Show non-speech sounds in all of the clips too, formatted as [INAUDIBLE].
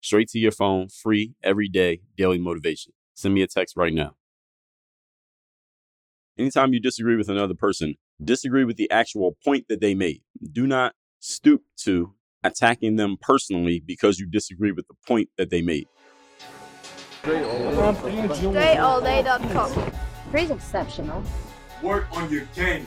Straight to your phone, free every day, daily motivation. Send me a text right now. Anytime you disagree with another person, disagree with the actual point that they made. Do not stoop to attacking them personally because you disagree with the point that they made. DreAllDay.com. Pretty exceptional. Work on your game.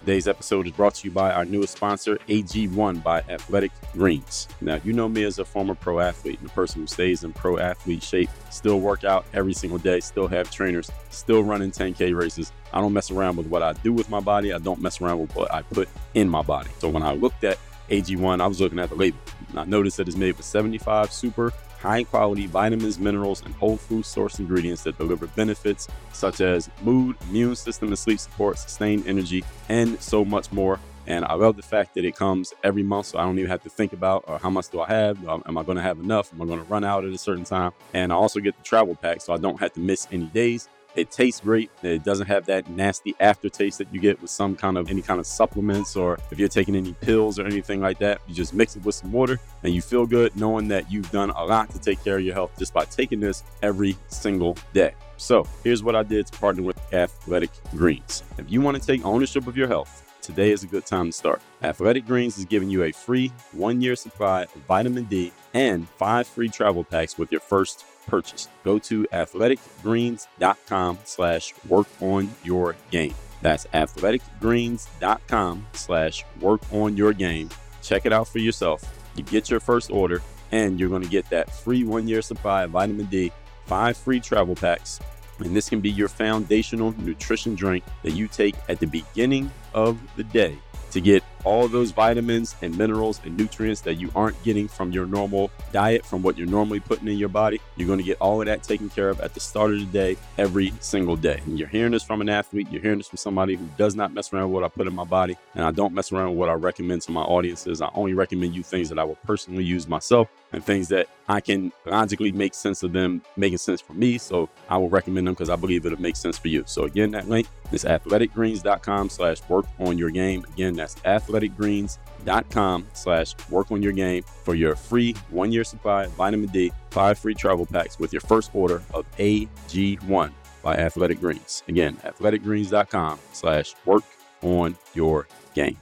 Today's episode is brought to you by our newest sponsor, AG1 by Athletic Greens. Now, you know me as a former pro athlete and a person who stays in pro athlete shape, still work out every single day, still have trainers, still running 10K races. I don't mess around with what I do with my body. I don't mess around with what I put in my body. So when I looked at AG1, I was looking at the label. And I noticed that it's made with 75 super high quality vitamins, minerals, and whole food source ingredients that deliver benefits such as mood, immune system, and sleep support, sustained energy, and so much more. And I love the fact that it comes every month, so I don't even have to think about uh, how much do I have? Am I going to have enough? Am I going to run out at a certain time? And I also get the travel pack, so I don't have to miss any days. It tastes great. It doesn't have that nasty aftertaste that you get with some kind of any kind of supplements or if you're taking any pills or anything like that. You just mix it with some water and you feel good knowing that you've done a lot to take care of your health just by taking this every single day. So here's what I did to partner with Athletic Greens. If you want to take ownership of your health, today is a good time to start. Athletic Greens is giving you a free one year supply of vitamin D and five free travel packs with your first purchase. Go to athleticgreens.com slash work on your game. That's athleticgreens.com slash work on your game. Check it out for yourself. You get your first order and you're going to get that free one year supply of vitamin D, five free travel packs. And this can be your foundational nutrition drink that you take at the beginning of the day to get all those vitamins and minerals and nutrients that you aren't getting from your normal diet, from what you're normally putting in your body. You're going to get all of that taken care of at the start of the day, every single day. And you're hearing this from an athlete, you're hearing this from somebody who does not mess around with what I put in my body, and I don't mess around with what I recommend to my audiences. I only recommend you things that I will personally use myself and things that I can logically make sense of them making sense for me. So I will recommend them because I believe it'll make sense for you. So again, that link is athleticgreens.com slash work on your game. Again, that's athleticgreens.com slash work on your game for your free one year supply of vitamin D, five free travel packs with your first order of AG1 by Athletic Greens. Again, athleticgreens.com slash work on your game.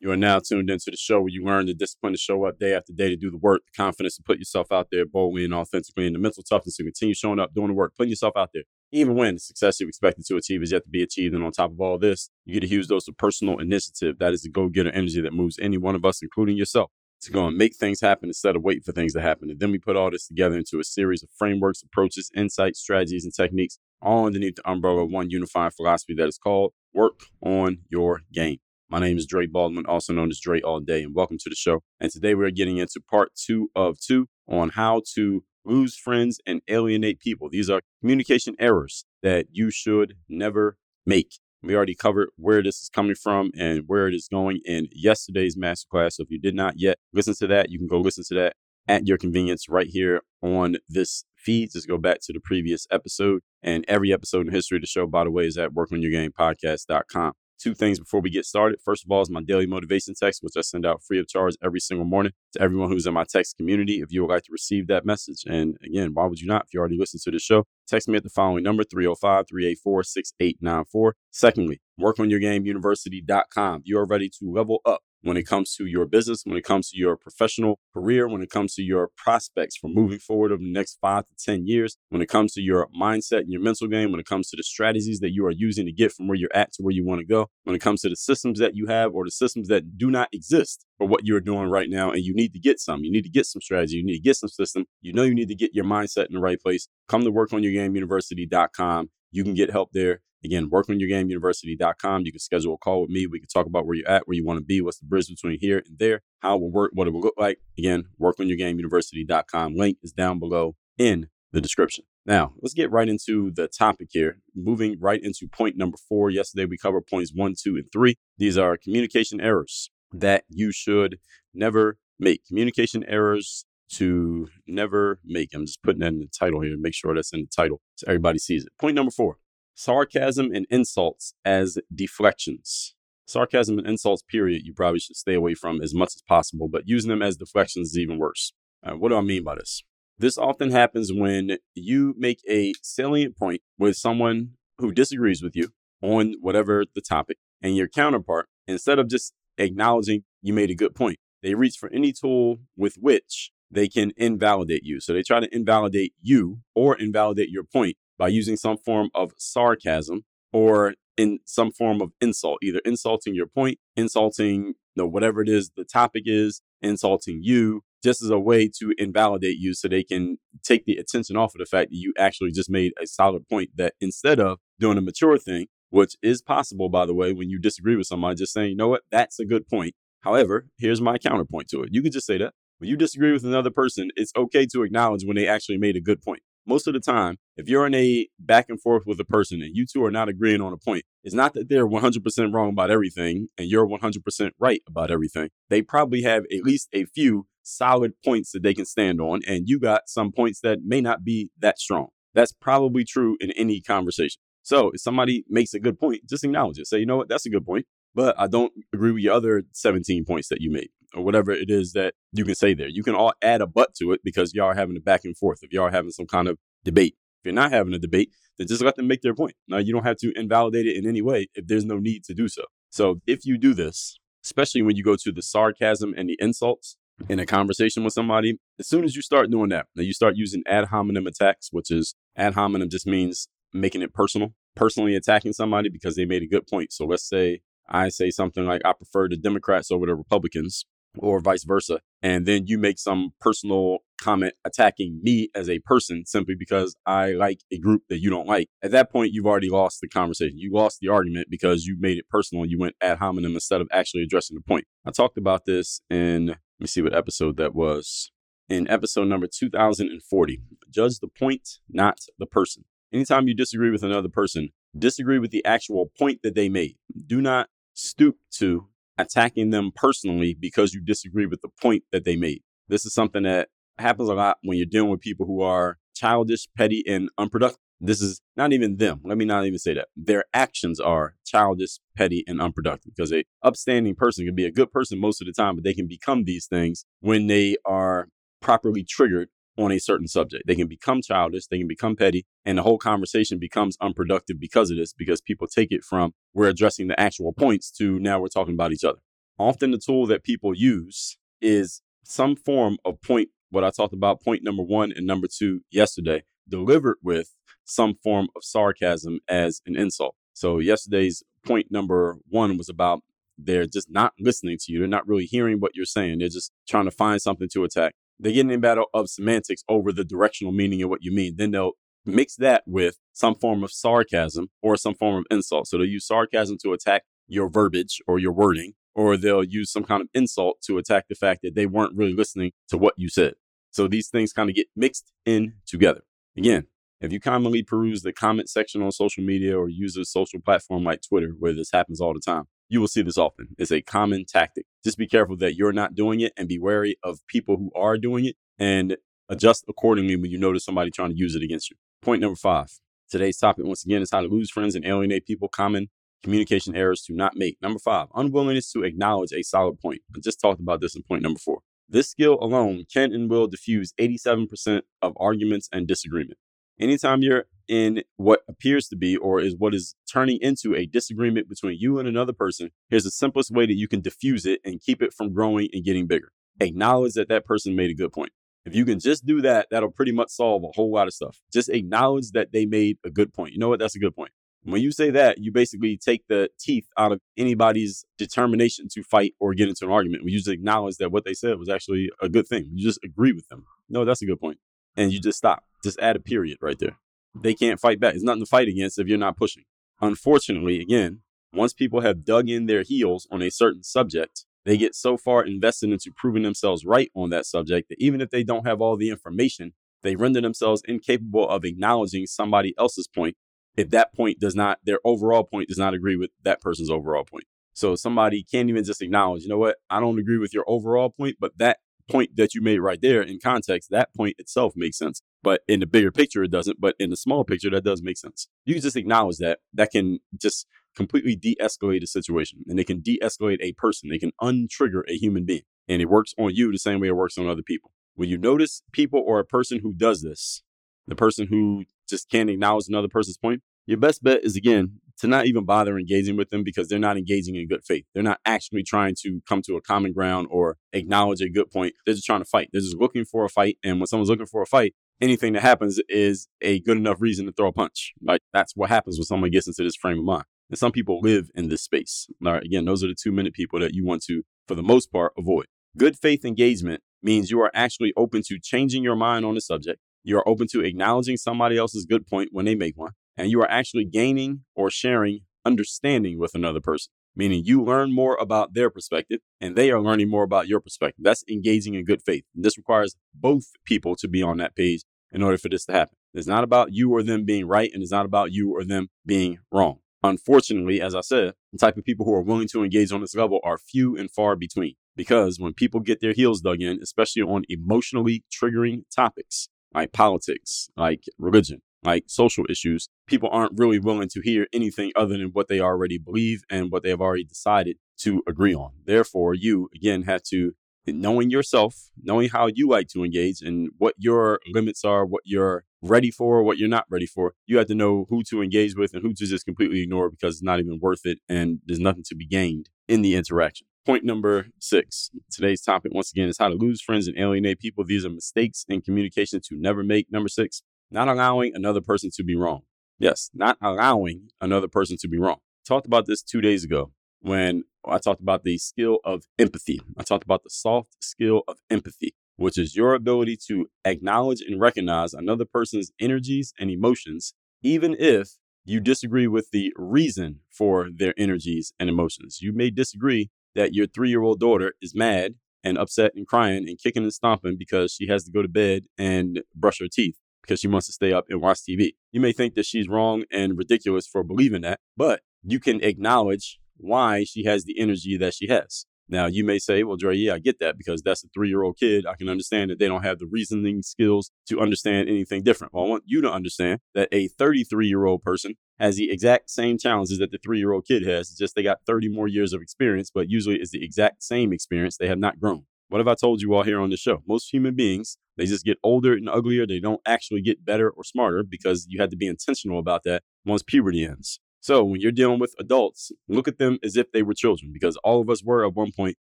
You are now tuned into the show where you learn the discipline to show up day after day to do the work, the confidence to put yourself out there boldly and authentically, and the mental toughness to continue showing up, doing the work, putting yourself out there. Even when the success you're expected to achieve is yet to be achieved. And on top of all this, you get a huge dose of personal initiative. That is the go getter energy that moves any one of us, including yourself, to go and make things happen instead of waiting for things to happen. And then we put all this together into a series of frameworks, approaches, insights, strategies, and techniques, all underneath the umbrella of one unifying philosophy that is called Work on Your Game. My name is Dre Baldwin, also known as Dre All Day, and welcome to the show. And today we're getting into part two of two on how to lose friends and alienate people. These are communication errors that you should never make. We already covered where this is coming from and where it is going in yesterday's masterclass. So if you did not yet listen to that, you can go listen to that at your convenience right here on this feed. Just go back to the previous episode. And every episode in history of the show, by the way, is at workonyourgamepodcast.com. Two things before we get started. First of all, is my daily motivation text, which I send out free of charge every single morning to everyone who's in my text community. If you would like to receive that message, and again, why would you not? If you already listened to the show, text me at the following number 305 384 6894. Secondly, workonyourgameuniversity.com. You are ready to level up when it comes to your business, when it comes to your professional career, when it comes to your prospects for moving forward over the next five to 10 years, when it comes to your mindset and your mental game, when it comes to the strategies that you are using to get from where you're at to where you want to go, when it comes to the systems that you have or the systems that do not exist for what you're doing right now, and you need to get some. You need to get some strategy. You need to get some system. You know you need to get your mindset in the right place. Come to workonyourgameuniversity.com. You can get help there. Again, workonyourgameuniversity.com. You can schedule a call with me. We can talk about where you're at, where you want to be, what's the bridge between here and there, how it will work, what it will look like. Again, workonyourgameuniversity.com. Link is down below in the description. Now, let's get right into the topic here. Moving right into point number four. Yesterday, we covered points one, two, and three. These are communication errors that you should never make. Communication errors to never make. I'm just putting that in the title here to make sure that's in the title so everybody sees it. Point number four sarcasm and insults as deflections. Sarcasm and insults, period, you probably should stay away from as much as possible, but using them as deflections is even worse. Uh, what do I mean by this? This often happens when you make a salient point with someone who disagrees with you on whatever the topic, and your counterpart, instead of just acknowledging you made a good point, they reach for any tool with which they can invalidate you. So they try to invalidate you or invalidate your point by using some form of sarcasm or in some form of insult, either insulting your point, insulting you know, whatever it is the topic is, insulting you, just as a way to invalidate you so they can take the attention off of the fact that you actually just made a solid point that instead of doing a mature thing, which is possible, by the way, when you disagree with somebody, just saying, you know what, that's a good point. However, here's my counterpoint to it. You could just say that. When you disagree with another person, it's okay to acknowledge when they actually made a good point most of the time, if you're in a back and forth with a person and you two are not agreeing on a point, it's not that they're 100% wrong about everything and you're 100% right about everything. They probably have at least a few solid points that they can stand on, and you got some points that may not be that strong. That's probably true in any conversation. So if somebody makes a good point, just acknowledge it. Say, you know what, that's a good point, but I don't agree with your other 17 points that you made or whatever it is that you can say there. You can all add a but to it because y'all are having a back and forth. If y'all are having some kind of debate. If you're not having a debate, then just let them make their point. Now, you don't have to invalidate it in any way if there's no need to do so. So if you do this, especially when you go to the sarcasm and the insults in a conversation with somebody, as soon as you start doing that, now you start using ad hominem attacks, which is ad hominem just means making it personal, personally attacking somebody because they made a good point. So let's say I say something like, I prefer the Democrats over the Republicans or vice versa. And then you make some personal comment attacking me as a person simply because I like a group that you don't like. At that point, you've already lost the conversation. You lost the argument because you made it personal you went ad hominem instead of actually addressing the point. I talked about this in, let me see what episode that was. In episode number 2040, judge the point, not the person. Anytime you disagree with another person, disagree with the actual point that they made. Do not stoop to attacking them personally because you disagree with the point that they made. This is something that happens a lot when you're dealing with people who are childish, petty, and unproductive. This is not even them. Let me not even say that. Their actions are childish, petty, and unproductive because a upstanding person can be a good person most of the time, but they can become these things when they are properly triggered on a certain subject. They can become childish, they can become petty, and the whole conversation becomes unproductive because of this, because people take it from we're addressing the actual points to now we're talking about each other. Often the tool that people use is some form of point, what I talked about, point number one and number two yesterday, delivered with some form of sarcasm as an insult. So yesterday's point number one was about they're just not listening to you. They're not really hearing what you're saying. They're just trying to find something to attack. They get in a battle of semantics over the directional meaning of what you mean. Then they'll mix that with some form of sarcasm or some form of insult. So they'll use sarcasm to attack your verbiage or your wording, or they'll use some kind of insult to attack the fact that they weren't really listening to what you said. So these things kind of get mixed in together. Again, if you commonly peruse the comment section on social media or use a social platform like Twitter, where this happens all the time, you will see this often. It's a common tactic. Just be careful that you're not doing it and be wary of people who are doing it and adjust accordingly when you notice somebody trying to use it against you. Point number five. Today's topic, once again, is how to lose friends and alienate people. Common communication errors to not make. Number five, unwillingness to acknowledge a solid point. I just talked about this in point number four. This skill alone can and will diffuse 87% of arguments and disagreement. Anytime you're in what appears to be or is what is turning into a disagreement between you and another person, here's the simplest way that you can diffuse it and keep it from growing and getting bigger. Acknowledge that that person made a good point. If you can just do that, that'll pretty much solve a whole lot of stuff. Just acknowledge that they made a good point. You know what? That's a good point. When you say that, you basically take the teeth out of anybody's determination to fight or get into an argument. You just acknowledge that what they said was actually a good thing. You just agree with them. No, that's a good point. And you just stop. Just add a period right there. They can't fight back. It's nothing to fight against if you're not pushing. Unfortunately, again, once people have dug in their heels on a certain subject, they get so far invested into proving themselves right on that subject that even if they don't have all the information, they render themselves incapable of acknowledging somebody else's point if that point does not, their overall point does not agree with that person's overall point. So somebody can't even just acknowledge, you know what, I don't agree with your overall point, but that point that you made right there in context, that point itself makes sense. But in the bigger picture, it doesn't. But in the small picture, that does make sense. You just acknowledge that. That can just completely de escalate a situation and they can de escalate a person. They can untrigger a human being. And it works on you the same way it works on other people. When you notice people or a person who does this, the person who just can't acknowledge another person's point, your best bet is again to not even bother engaging with them because they're not engaging in good faith. They're not actually trying to come to a common ground or acknowledge a good point. They're just trying to fight. They're just looking for a fight. And when someone's looking for a fight, anything that happens is a good enough reason to throw a punch. Like that's what happens when someone gets into this frame of mind. And some people live in this space. All right, again, those are the two minute people that you want to, for the most part, avoid. Good faith engagement means you are actually open to changing your mind on the subject. You are open to acknowledging somebody else's good point when they make one and you are actually gaining or sharing understanding with another person, meaning you learn more about their perspective and they are learning more about your perspective. That's engaging in good faith. And this requires both people to be on that page in order for this to happen. It's not about you or them being right, and it's not about you or them being wrong. Unfortunately, as I said, the type of people who are willing to engage on this level are few and far between. Because when people get their heels dug in, especially on emotionally triggering topics like politics, like religion, like social issues, people aren't really willing to hear anything other than what they already believe and what they have already decided to agree on. Therefore, you again have to knowing yourself, knowing how you like to engage and what your limits are, what you're ready for, what you're not ready for. You have to know who to engage with and who to just completely ignore because it's not even worth it and there's nothing to be gained in the interaction. Point number six. Today's topic, once again, is how to lose friends and alienate people. These are mistakes in communication to never make. Number six, not allowing another person to be wrong. Yes, not allowing another person to be wrong. Talked about this two days ago when I talked about the skill of empathy. I talked about the soft skill of empathy, which is your ability to acknowledge and recognize another person's energies and emotions, even if you disagree with the reason for their energies and emotions. You may disagree that your three year old daughter is mad and upset and crying and kicking and stomping because she has to go to bed and brush her teeth because she wants to stay up and watch TV. You may think that she's wrong and ridiculous for believing that, but you can acknowledge why she has the energy that she has. Now, you may say, well, Dre, yeah, I get that because that's a three year old kid. I can understand that they don't have the reasoning skills to understand anything different. Well, I want you to understand that a 33 year old person has the exact same challenges that the three year old kid has. It's just they got 30 more years of experience, but usually it's the exact same experience. They have not grown. What have I told you all here on the show? Most human beings, they just get older and uglier. They don't actually get better or smarter because you had to be intentional about that once puberty ends. So when you're dealing with adults, look at them as if they were children because all of us were at one point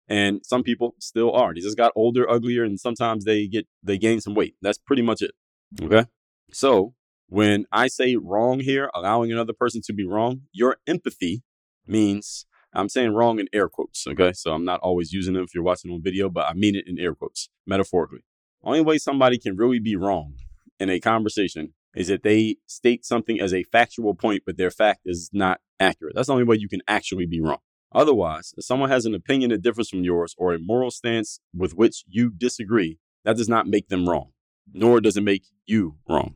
and some people still are. They just got older, uglier, and sometimes they get they gain some weight. That's pretty much it. Okay. So when I say wrong here, allowing another person to be wrong, your empathy means I'm saying wrong in air quotes. Okay. So I'm not always using them if you're watching on video, but I mean it in air quotes, metaphorically. Only way somebody can really be wrong in a conversation is that they state something as a factual point, but their fact is not accurate. That's the only way you can actually be wrong. Otherwise, if someone has an opinion that differs from yours or a moral stance with which you disagree, that does not make them wrong, nor does it make you wrong.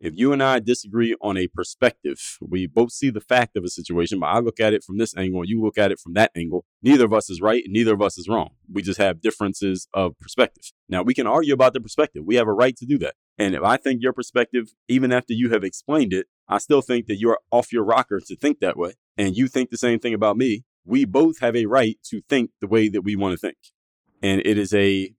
If you and I disagree on a perspective, we both see the fact of a situation, but I look at it from this angle, you look at it from that angle. Neither of us is right, neither of us is wrong. We just have differences of perspective. Now, we can argue about the perspective. We have a right to do that. And if I think your perspective, even after you have explained it, I still think that you're off your rocker to think that way, and you think the same thing about me, we both have a right to think the way that we want to think. And it is a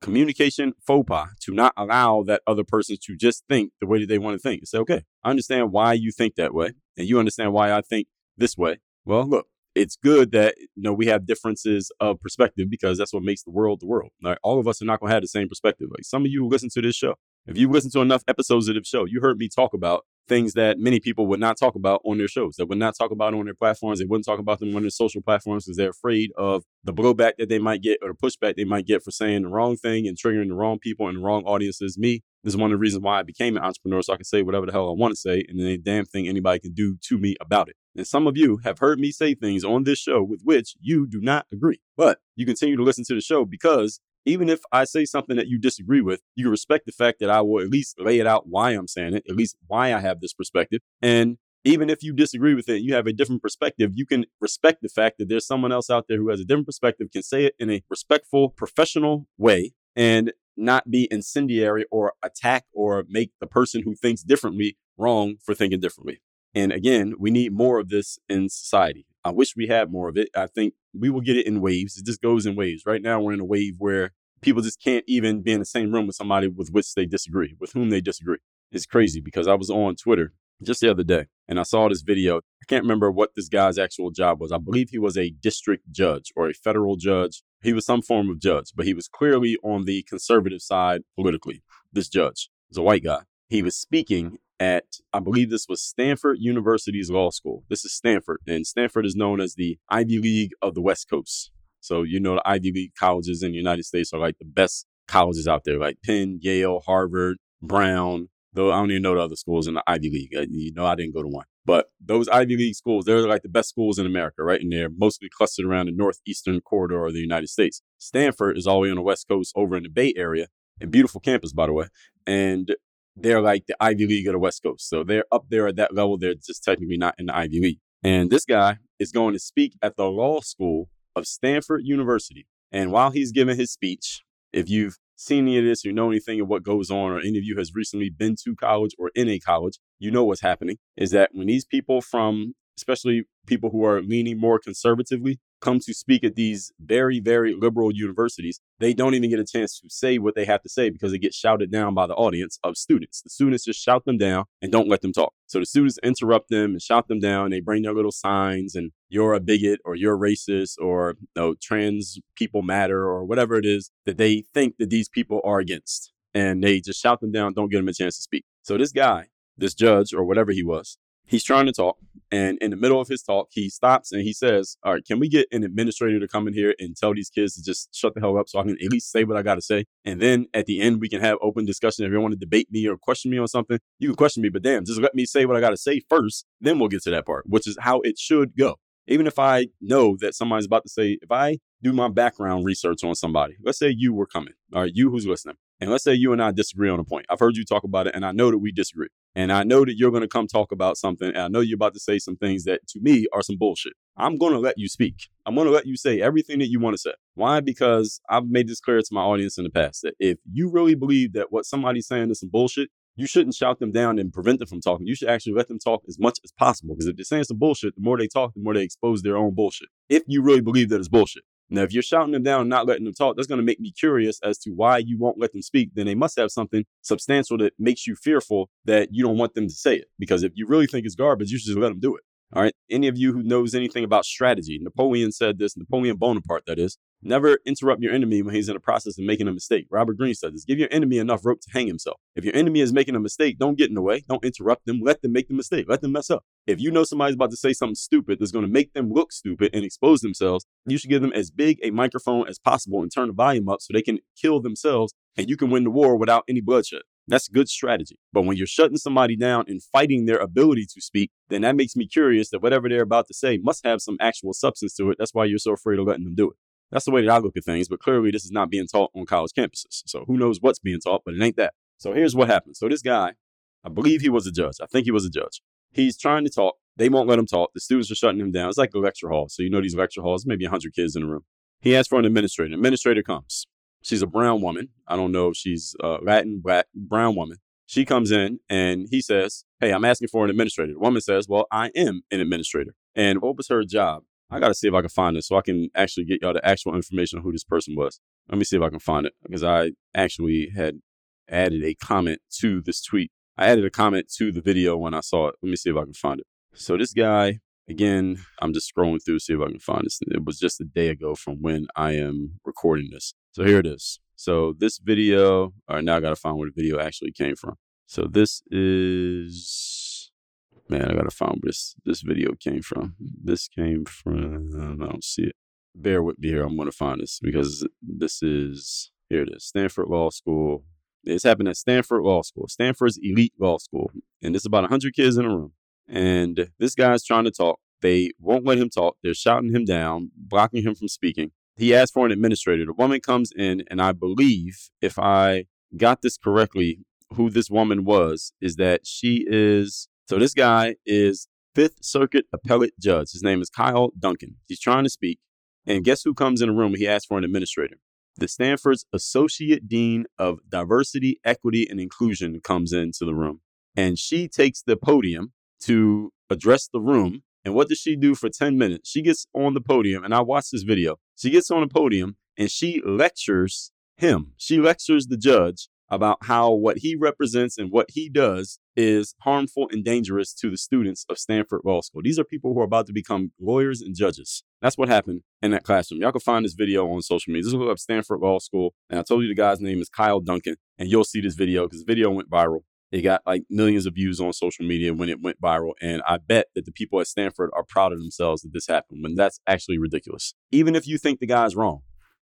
communication faux pas to not allow that other person to just think the way that they want to think. Say, okay, I understand why you think that way, and you understand why I think this way. Well, look, it's good that you know we have differences of perspective because that's what makes the world the world. Like, all of us are not going to have the same perspective. Like some of you listen to this show. If you listen to enough episodes of the show, you heard me talk about things that many people would not talk about on their shows, that would not talk about on their platforms. They wouldn't talk about them on their social platforms because they're afraid of the blowback that they might get or the pushback they might get for saying the wrong thing and triggering the wrong people and the wrong audiences. Me, this is one of the reasons why I became an entrepreneur, so I can say whatever the hell I want to say, and then a damn thing anybody can do to me about it. And some of you have heard me say things on this show with which you do not agree, but you continue to listen to the show because even if I say something that you disagree with, you can respect the fact that I will at least lay it out why I'm saying it, at least why I have this perspective. And even if you disagree with it, you have a different perspective, you can respect the fact that there's someone else out there who has a different perspective, can say it in a respectful, professional way, and not be incendiary or attack or make the person who thinks differently wrong for thinking differently. And again, we need more of this in society. I wish we had more of it. I think we will get it in waves. It just goes in waves. Right now, we're in a wave where people just can't even be in the same room with somebody with which they disagree, with whom they disagree. It's crazy because I was on Twitter just the other day and I saw this video. I can't remember what this guy's actual job was. I believe he was a district judge or a federal judge. He was some form of judge, but he was clearly on the conservative side politically. This judge is a white guy. He was speaking at, I believe this was Stanford University's law school. This is Stanford, and Stanford is known as the Ivy League of the West Coast. So, you know, the Ivy League colleges in the United States are like the best colleges out there, like Penn, Yale, Harvard, Brown. Though I don't even know the other schools in the Ivy League. Uh, you know, I didn't go to one. But those Ivy League schools, they're like the best schools in America, right? And they're mostly clustered around the northeastern corridor of the United States. Stanford is all the way on the West Coast over in the Bay Area. A beautiful campus, by the way. And they're like the Ivy League of the West Coast. So they're up there at that level. They're just technically not in the Ivy League. And this guy is going to speak at the law school of Stanford University. And while he's giving his speech, if you've seen any of this or know anything of what goes on, or any of you has recently been to college or in a college, you know what's happening is that when these people from, especially people who are leaning more conservatively, come to speak at these very, very liberal universities, they don't even get a chance to say what they have to say because it gets shouted down by the audience of students. The students just shout them down and don't let them talk. So the students interrupt them and shout them down. They bring their little signs and you're a bigot or you're racist or you know, trans people matter or whatever it is that they think that these people are against. And they just shout them down, don't give them a chance to speak. So this guy, this judge or whatever he was, he's trying to talk. And in the middle of his talk, he stops and he says, All right, can we get an administrator to come in here and tell these kids to just shut the hell up so I can at least say what I got to say? And then at the end, we can have open discussion. If you want to debate me or question me on something, you can question me, but damn, just let me say what I got to say first. Then we'll get to that part, which is how it should go. Even if I know that somebody's about to say, if I do my background research on somebody, let's say you were coming, all right, you who's listening, and let's say you and I disagree on a point. I've heard you talk about it, and I know that we disagree. And I know that you're going to come talk about something. And I know you're about to say some things that to me are some bullshit. I'm going to let you speak. I'm going to let you say everything that you want to say. Why? Because I've made this clear to my audience in the past that if you really believe that what somebody's saying is some bullshit, you shouldn't shout them down and prevent them from talking. You should actually let them talk as much as possible. Because if they're saying some bullshit, the more they talk, the more they expose their own bullshit. If you really believe that it's bullshit. Now, if you're shouting them down not letting them talk, that's going to make me curious as to why you won't let them speak. Then they must have something substantial that makes you fearful that you don't want them to say it. Because if you really think it's garbage, you should just let them do it. All right. Any of you who knows anything about strategy, Napoleon said this, Napoleon Bonaparte, that is, never interrupt your enemy when he's in the process of making a mistake. Robert Greene said this give your enemy enough rope to hang himself. If your enemy is making a mistake, don't get in the way. Don't interrupt them. Let them make the mistake. Let them mess up. If you know somebody's about to say something stupid that's going to make them look stupid and expose themselves, you should give them as big a microphone as possible and turn the volume up so they can kill themselves and you can win the war without any bloodshed. That's good strategy. But when you're shutting somebody down and fighting their ability to speak, then that makes me curious that whatever they're about to say must have some actual substance to it. That's why you're so afraid of letting them do it. That's the way that I look at things. But clearly, this is not being taught on college campuses. So who knows what's being taught, but it ain't that. So here's what happened. So this guy I believe he was a judge. I think he was a judge. He's trying to talk. They won't let him talk. The students are shutting him down. It's like a lecture hall. So you know these lecture halls, maybe 100 kids in a room. He asks for an administrator. Administrator comes. She's a brown woman. I don't know if she's uh, Latin, black, brown woman. She comes in and he says, Hey, I'm asking for an administrator. The woman says, Well, I am an administrator. And what was her job? I got to see if I can find it so I can actually get y'all the actual information on who this person was. Let me see if I can find it because I actually had added a comment to this tweet. I added a comment to the video when I saw it. Let me see if I can find it. So this guy, again, I'm just scrolling through, see if I can find this. It was just a day ago from when I am recording this. So here it is. So this video, all right, now I got to find where the video actually came from. So this is, man, I got to find where this, this video came from. This came from, I don't see it. Bear with me here. I'm going to find this because this is, here it is, Stanford Law School. It's happened at Stanford Law School, Stanford's elite law school. And it's about 100 kids in a room. And this guy's trying to talk. They won't let him talk. They're shouting him down, blocking him from speaking. He asked for an administrator. The woman comes in, and I believe, if I got this correctly, who this woman was is that she is so this guy is Fifth Circuit Appellate Judge. His name is Kyle Duncan. He's trying to speak. And guess who comes in the room? He asks for an administrator. The Stanford's Associate Dean of Diversity, Equity, and Inclusion comes into the room. And she takes the podium to address the room. And what does she do for 10 minutes? She gets on the podium, and I watched this video. She gets on the podium and she lectures him. She lectures the judge about how what he represents and what he does is harmful and dangerous to the students of Stanford Law School. These are people who are about to become lawyers and judges. That's what happened in that classroom. Y'all can find this video on social media. This is up Stanford Law School. And I told you the guy's name is Kyle Duncan. And you'll see this video because the video went viral. It got like millions of views on social media when it went viral. And I bet that the people at Stanford are proud of themselves that this happened when that's actually ridiculous. Even if you think the guy's wrong,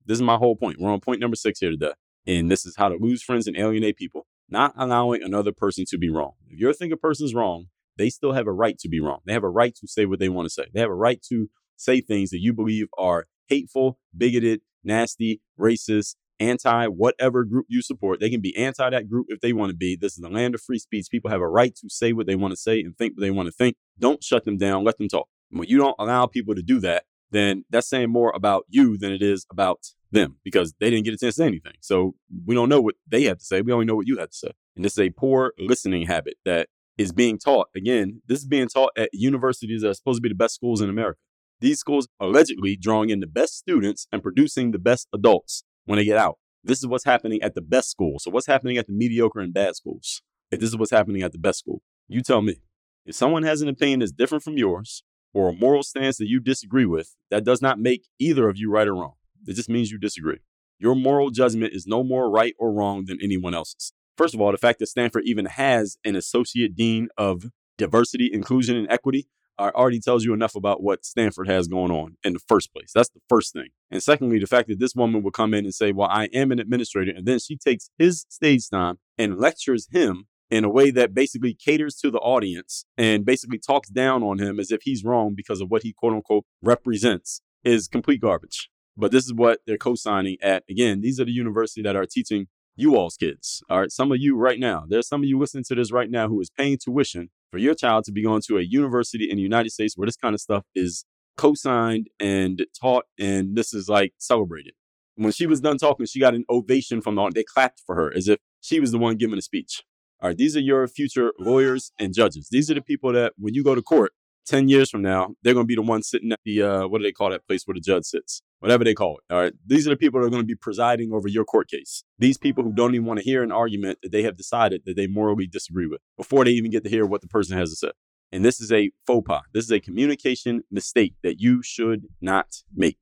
this is my whole point. We're on point number six here today. And this is how to lose friends and alienate people, not allowing another person to be wrong. If you think a person's wrong, they still have a right to be wrong. They have a right to say what they want to say. They have a right to say things that you believe are hateful, bigoted, nasty, racist, anti whatever group you support. They can be anti that group if they want to be. This is the land of free speech. People have a right to say what they want to say and think what they want to think. Don't shut them down. Let them talk. When you don't allow people to do that, then that's saying more about you than it is about them because they didn't get a chance to say anything. So we don't know what they have to say. We only know what you have to say. And this is a poor listening habit that is being taught. Again, this is being taught at universities that are supposed to be the best schools in America. These schools allegedly drawing in the best students and producing the best adults when they get out. This is what's happening at the best school. So what's happening at the mediocre and bad schools? If this is what's happening at the best school, you tell me. If someone has an opinion that's different from yours or a moral stance that you disagree with, that does not make either of you right or wrong. It just means you disagree. Your moral judgment is no more right or wrong than anyone else's. First of all, the fact that Stanford even has an associate dean of diversity, inclusion, and equity already tells you enough about what Stanford has going on in the first place. That's the first thing. And secondly, the fact that this woman will come in and say, Well, I am an administrator. And then she takes his stage time and lectures him in a way that basically caters to the audience and basically talks down on him as if he's wrong because of what he quote unquote represents is complete garbage. But this is what they're co-signing at. Again, these are the university that are teaching you all's kids. All right. Some of you right now, there's some of you listening to this right now who is paying tuition for your child to be going to a university in the United States where this kind of stuff is co-signed and taught and this is like celebrated. When she was done talking, she got an ovation from the. They clapped for her as if she was the one giving a speech. All right, these are your future lawyers and judges. These are the people that when you go to court 10 years from now, they're going to be the ones sitting at the, uh, what do they call that place where the judge sits? Whatever they call it. All right. These are the people that are going to be presiding over your court case. These people who don't even want to hear an argument that they have decided that they morally disagree with before they even get to hear what the person has to say. And this is a faux pas. This is a communication mistake that you should not make.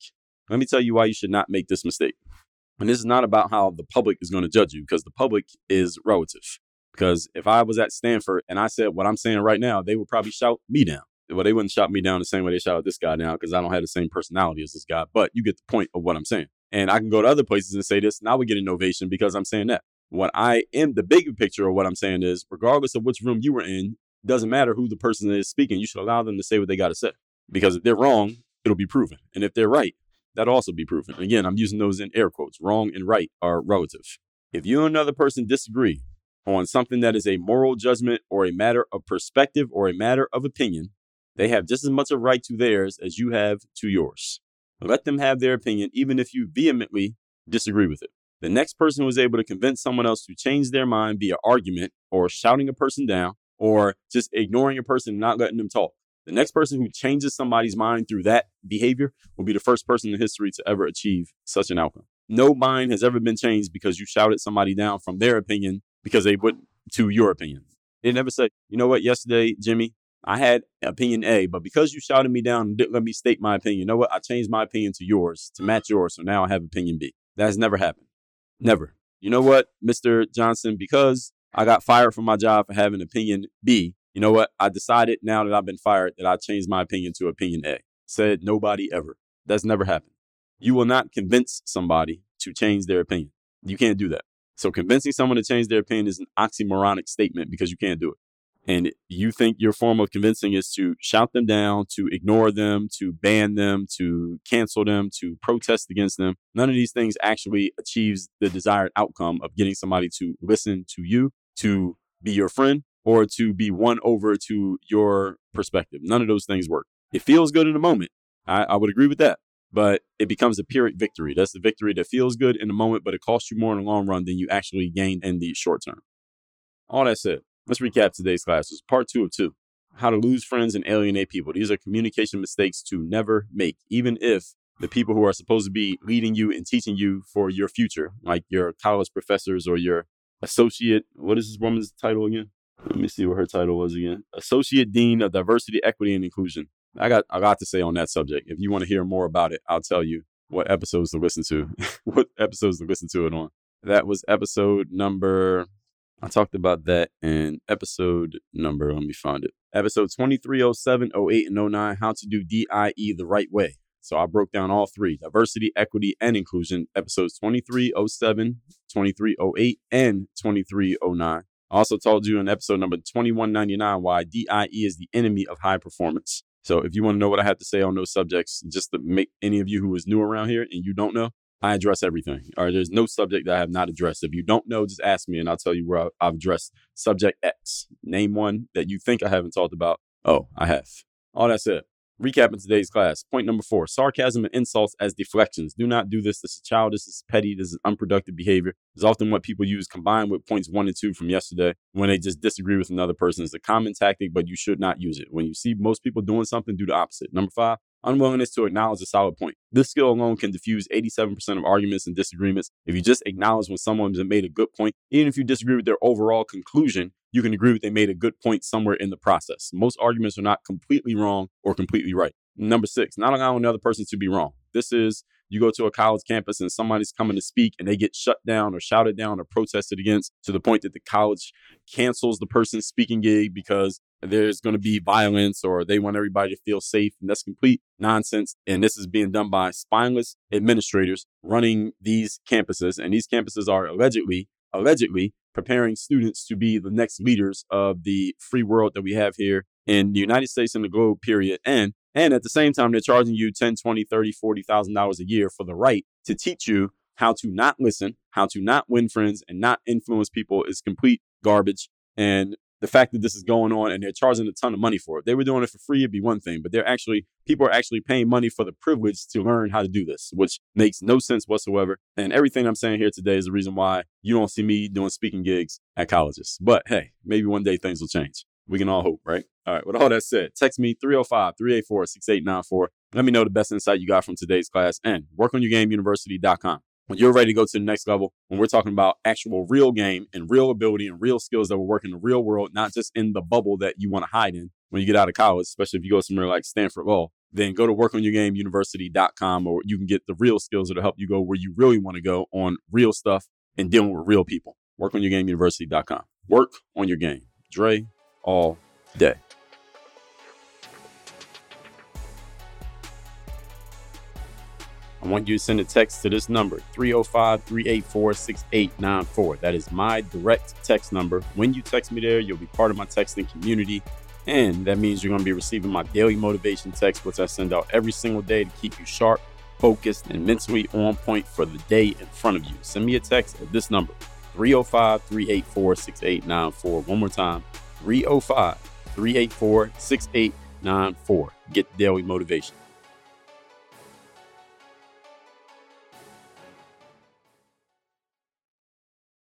Let me tell you why you should not make this mistake. And this is not about how the public is going to judge you because the public is relative. Because if I was at Stanford and I said what I'm saying right now, they would probably shout me down well, they wouldn't shout me down the same way they shout this guy now because I don't have the same personality as this guy. But you get the point of what I'm saying. And I can go to other places and say this, I would get an ovation because I'm saying that. What I am, the bigger picture of what I'm saying is, regardless of which room you were in, doesn't matter who the person is speaking. You should allow them to say what they got to say because if they're wrong, it'll be proven, and if they're right, that'll also be proven. Again, I'm using those in air quotes. Wrong and right are relative. If you and another person disagree, on something that is a moral judgment or a matter of perspective or a matter of opinion, they have just as much a right to theirs as you have to yours. Let them have their opinion, even if you vehemently disagree with it. The next person who is able to convince someone else to change their mind via argument or shouting a person down or just ignoring a person and not letting them talk. The next person who changes somebody's mind through that behavior will be the first person in history to ever achieve such an outcome. No mind has ever been changed because you shouted somebody down from their opinion because they went to your opinion. They never say, you know what, yesterday, Jimmy, I had opinion A, but because you shouted me down and didn't let me state my opinion, you know what? I changed my opinion to yours to match yours. So now I have opinion B. That has never happened. Never. You know what, Mr. Johnson, because I got fired from my job for having opinion B, you know what? I decided now that I've been fired that I changed my opinion to opinion A. Said nobody ever. That's never happened. You will not convince somebody to change their opinion. You can't do that. So convincing someone to change their opinion is an oxymoronic statement because you can't do it. And you think your form of convincing is to shout them down, to ignore them, to ban them, to cancel them, to protest against them. None of these things actually achieves the desired outcome of getting somebody to listen to you, to be your friend, or to be won over to your perspective. None of those things work. It feels good in the moment. I, I would agree with that but it becomes a pyrrhic victory. That's the victory that feels good in the moment, but it costs you more in the long run than you actually gain in the short term. All that said, let's recap today's classes. Part two of two how to lose friends and alienate people. These are communication mistakes to never make, even if the people who are supposed to be leading you and teaching you for your future, like your college professors or your associate, what is this woman's title again? Let me see what her title was again. Associate Dean of Diversity, Equity, and Inclusion. I got a lot to say on that subject. If you want to hear more about it, I'll tell you what episodes to listen to, [LAUGHS] what episodes to listen to it on. That was episode number. I talked about that in episode number. Let me find it. Episode 2307, 08, and 09, How to Do DIE the Right Way. So I broke down all three diversity, equity, and inclusion. Episodes 2307, 2308, and 2309. I also told you in episode number 2199 why DIE is the enemy of high performance. So if you want to know what I have to say on those subjects, just to make any of you who is new around here and you don't know, I address everything. There's no subject that I have not addressed. If you don't know, just ask me and I'll tell you where I've addressed subject X. Name one that you think I haven't talked about. Oh, I have. All that said, Recapping today's class. Point number four sarcasm and insults as deflections. Do not do this. This is childish. This is petty. This is unproductive behavior. It's often what people use combined with points one and two from yesterday when they just disagree with another person. It's a common tactic, but you should not use it. When you see most people doing something, do the opposite. Number five, unwillingness to acknowledge a solid point. This skill alone can diffuse 87% of arguments and disagreements. If you just acknowledge when someone has made a good point, even if you disagree with their overall conclusion, you can agree that they made a good point somewhere in the process. Most arguments are not completely wrong or completely right. Number six, not allowing another person to be wrong. This is you go to a college campus and somebody's coming to speak and they get shut down or shouted down or protested against to the point that the college cancels the person's speaking gig because there's going to be violence or they want everybody to feel safe. And that's complete nonsense. And this is being done by spineless administrators running these campuses. And these campuses are allegedly, allegedly preparing students to be the next leaders of the free world that we have here in the United States and the globe, period. And and at the same time, they're charging you 10, 20, 30, 40,000 dollars a year for the right to teach you how to not listen, how to not win friends and not influence people is complete garbage. And the fact that this is going on and they're charging a ton of money for it. They were doing it for free, it'd be one thing, but they're actually, people are actually paying money for the privilege to learn how to do this, which makes no sense whatsoever. And everything I'm saying here today is the reason why you don't see me doing speaking gigs at colleges. But hey, maybe one day things will change. We can all hope, right? All right. With all that said, text me 305 384 6894. Let me know the best insight you got from today's class and workonyourgameuniversity.com. When you're ready to go to the next level, when we're talking about actual real game and real ability and real skills that will work in the real world, not just in the bubble that you want to hide in when you get out of college, especially if you go somewhere like Stanford Law, then go to workonyourgameuniversity.com or you can get the real skills that'll help you go where you really want to go on real stuff and dealing with real people. Workonyourgameuniversity.com. Work on your game. Dre, all day. I want you to send a text to this number 305 384 6894. That is my direct text number. When you text me there, you'll be part of my texting community. And that means you're going to be receiving my daily motivation text, which I send out every single day to keep you sharp, focused, and mentally on point for the day in front of you. Send me a text at this number 305 384 6894. One more time 305 384 6894. Get daily motivation.